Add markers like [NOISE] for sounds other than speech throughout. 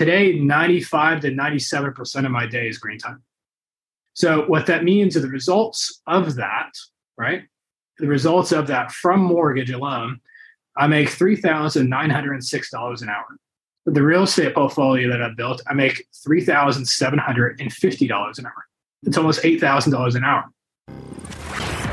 Today, 95 to 97% of my day is green time. So, what that means are the results of that, right? The results of that from mortgage alone, I make $3,906 an hour. The real estate portfolio that I've built, I make $3,750 an hour. It's almost $8,000 an hour.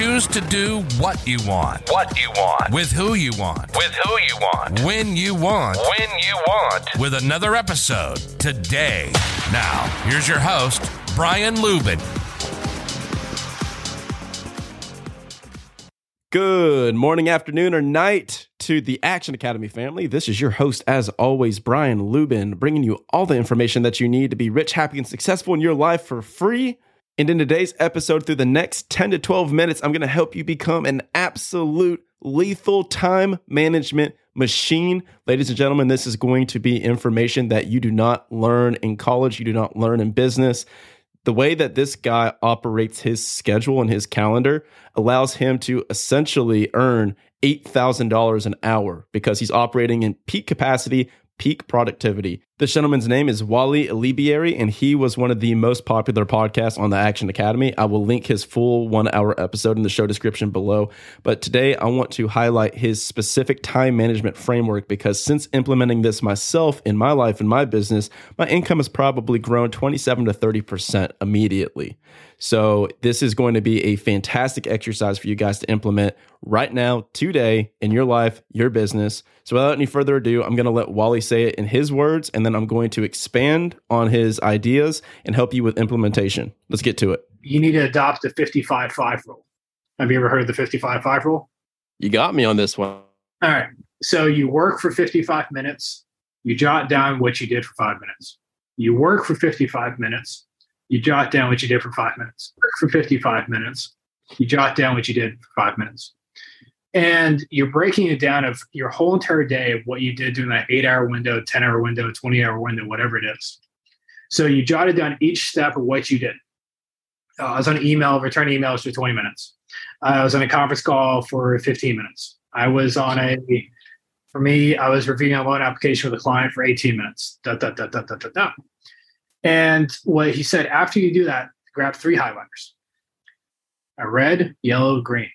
Choose to do what you want. What you want. With who you want. With who you want. When you want. When you want. With another episode today. Now, here's your host, Brian Luebben. Good morning, afternoon, or night to the Action Academy family. This is your host, as always, Brian Luebben, bringing you all the information that you need to be rich, happy, and successful in your life for free. And in today's episode, through the next 10 to 12 minutes, I'm going to help you become an absolute lethal time management machine. Ladies and gentlemen, this is going to be information that you do not learn in college, you do not learn in business. The way that this guy operates his schedule and his calendar allows him to essentially earn $8,000 an hour because he's operating in peak capacity peak productivity. This gentleman's name is Wally Elibiary, and he was one of the most popular podcasts on the Action Academy. I will link his full one hour episode in the show description below. But today, I want to highlight his specific time management framework because since implementing this myself in my life and my business, my income has probably grown 27 to 30% immediately. So, this is going to be a fantastic exercise for you guys to implement right now, today, in your life, your business. So, without any further ado, I'm going to let Wally say it in his words, and then I'm going to expand on his ideas and help you with implementation. Let's get to it. You need to adopt the 55 5 rule. Have you ever heard of the 55 5 rule? You got me on this one. All right. So, you work for 55 minutes, you jot down what you did for five minutes. You work for 55 minutes, you jot down what you did for five minutes. Work for 55 minutes, you jot down what you did for five minutes and you're breaking it down of your whole entire day of what you did during that eight hour window 10 hour window 20 hour window whatever it is. So you jotted down each step of what you did. Uh, i was on email returning emails for 20 minutes. I was on a conference call for 15 minutes. I was on a for me i was reviewing a loan application with a client for 18 minutes. Da, da, da, da, da, da, da. and what he said after you do that grab three highlighters. A red yellow green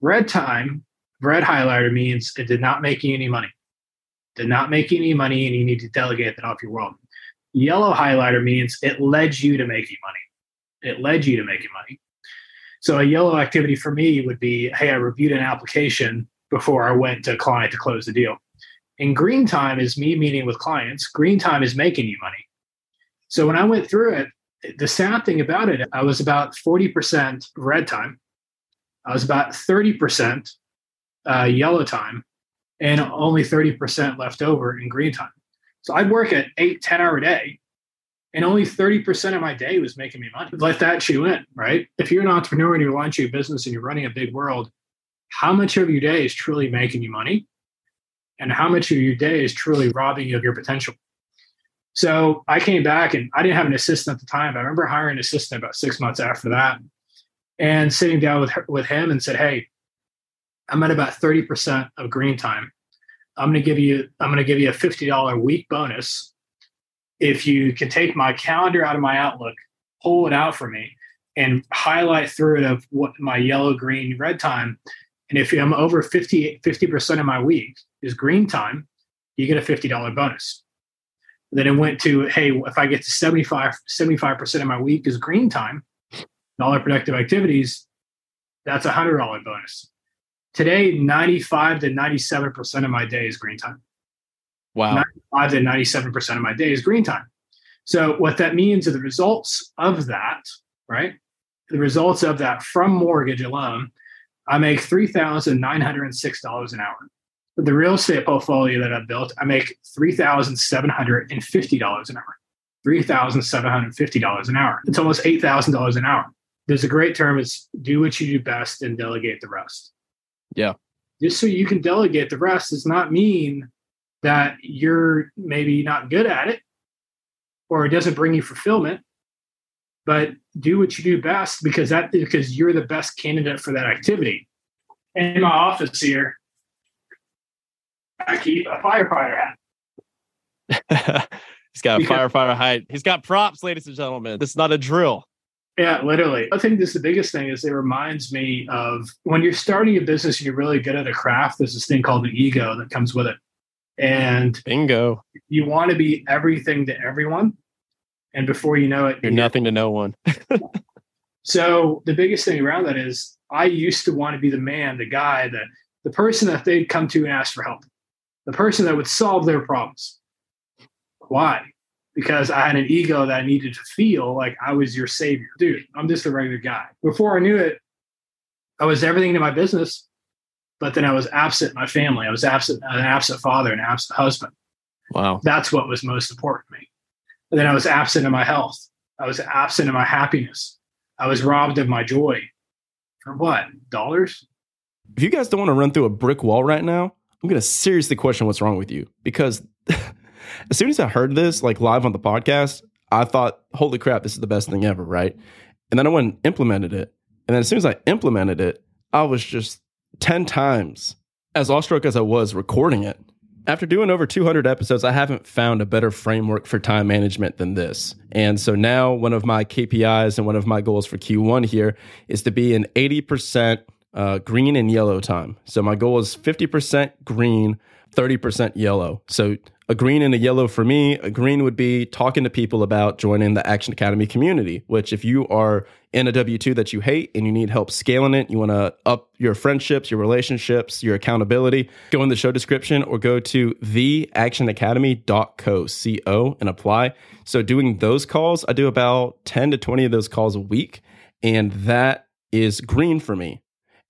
Red time, red highlighter means it did not make you any money. Did not make you any money and you need to delegate that off your world. Yellow highlighter means it led you to making money. It led you to making money. So a yellow activity for me would be, hey, I reviewed an application before I went to a client to close the deal. And green time is me meeting with clients. Green time is making you money. So when I went through it, the sad thing about it, I was about 40% red time, I was about 30% uh, yellow time and only 30% left over in green time. So I'd work at eight, 10 hour day and only 30% of my day was making me money. Let that chew in, right? If you're an entrepreneur and you're launching a business and you're running a big world, how much of your day is truly making you money? And how much of your day is truly robbing you of your potential? So I came back and I didn't have an assistant at the time. I remember hiring an assistant about six months after that and sitting down with her, with him and said, "Hey, I'm at about 30% of green time. I'm going to give you I'm going to give you a $50 week bonus if you can take my calendar out of my Outlook, pull it out for me, and highlight through it of what my yellow, green, red time. And if I'm over 50 percent of my week is green time, you get a $50 bonus." Then it went to, hey, if I get to 75 75% of my week is green time, dollar productive activities, that's a hundred dollar bonus. Today, 95 to 97% of my day is green time. Wow. 95 to 97% of my day is green time. So what that means are the results of that, right? The results of that from mortgage alone, I make $3,906 an hour. With the real estate portfolio that I've built, I make $3,750 an hour. $3,750 an hour. It's almost $8,000 an hour there's a great term is do what you do best and delegate the rest. Yeah. just so you can delegate the rest does not mean that you're maybe not good at it or it doesn't bring you fulfillment but do what you do best because that because you're the best candidate for that activity in my office here i keep a firefighter hat [LAUGHS] He's got a Because- firefighter height. He's got props, ladies and gentlemen. This is not a drill. Yeah, literally. I think this is the biggest thing is it reminds me of when you're starting a business and you're really good at a craft, there's this thing called the ego that comes with it. And Bingo. you want to be everything to everyone. And before you know it, You're nothing to no one. [LAUGHS] So the biggest thing around that is I used to want to be the man, the guy, that the person that they'd come to and ask for help, the person that would solve their problems. Why? Because I had an ego that I needed to feel like I was your savior. Dude, I'm just a regular guy. Before I knew it, I was everything to my business, but then I was absent in my family. I was absent, an absent father, an absent husband. Wow. That's what was most important to me. And then I was absent in my health. I was absent in my happiness. I was robbed of my joy. For what? Dollars? If you guys don't want to run through a brick wall right now, I'm going to seriously question what's wrong with you because [LAUGHS] as soon as I heard this, like live on the podcast, I thought, holy crap, this is the best thing ever, right? And then I went and implemented it. And then as soon as I implemented it, I was just 10 times as awestruck as I was recording it. After doing over 200 episodes, I haven't found a better framework for time management than this. And so now, one of my KPIs and one of my goals for Q1 here is to be an 80% uh, green and yellow time. So my goal is 50% green, 30% yellow. So a green and a yellow for me, a green would be talking to people about joining the Action Academy community, which if you are in a W 2 that you hate and you need help scaling it, you want to up your friendships, your relationships, your accountability, go in the show description or go to theactionacademy.co co and apply. So doing those calls, I do about 10 to 20 of those calls a week. And that is green for me.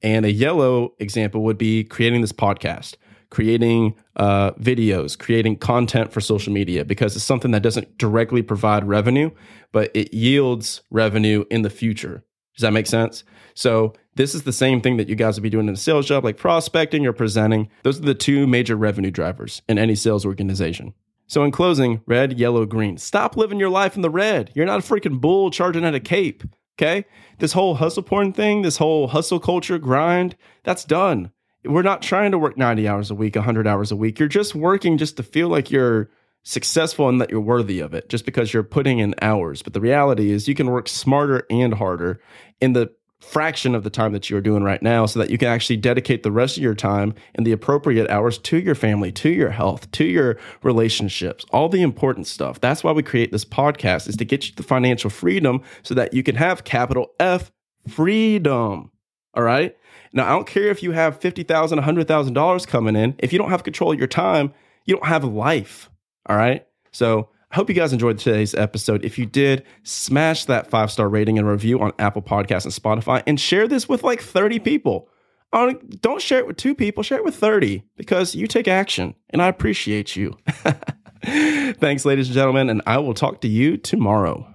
And a yellow example would be creating this podcast, creating uh, videos, creating content for social media, because it's something that doesn't directly provide revenue, but it yields revenue in the future. Does that make sense? So, this is the same thing that you guys would be doing in a sales job, like prospecting or presenting. Those are the two major revenue drivers in any sales organization. So, in closing, red, yellow, green. Stop living your life in the red. You're not a freaking bull charging at a cape. Okay. This whole hustle porn thing, this whole hustle culture grind, that's done. We're not trying to work 90 hours a week, 100 hours a week. You're just working just to feel like you're successful and that you're worthy of it just because you're putting in hours. But the reality is you can work smarter and harder in the fraction of the time that you're doing right now so that you can actually dedicate the rest of your time and the appropriate hours to your family, to your health, to your relationships, all the important stuff. That's why we create this podcast is to get you the financial freedom so that you can have capital F freedom. All right? Now, I don't care if you have $50,000, $100,000 coming in. If you don't have control of your time, you don't have life. All right? So, I hope you guys enjoyed today's episode. If you did, smash that five star rating and review on Apple Podcasts and Spotify and share this with like 30 people. Don't share it with two people, share it with 30 because you take action and I appreciate you. [LAUGHS] Thanks, ladies and gentlemen, and I will talk to you tomorrow.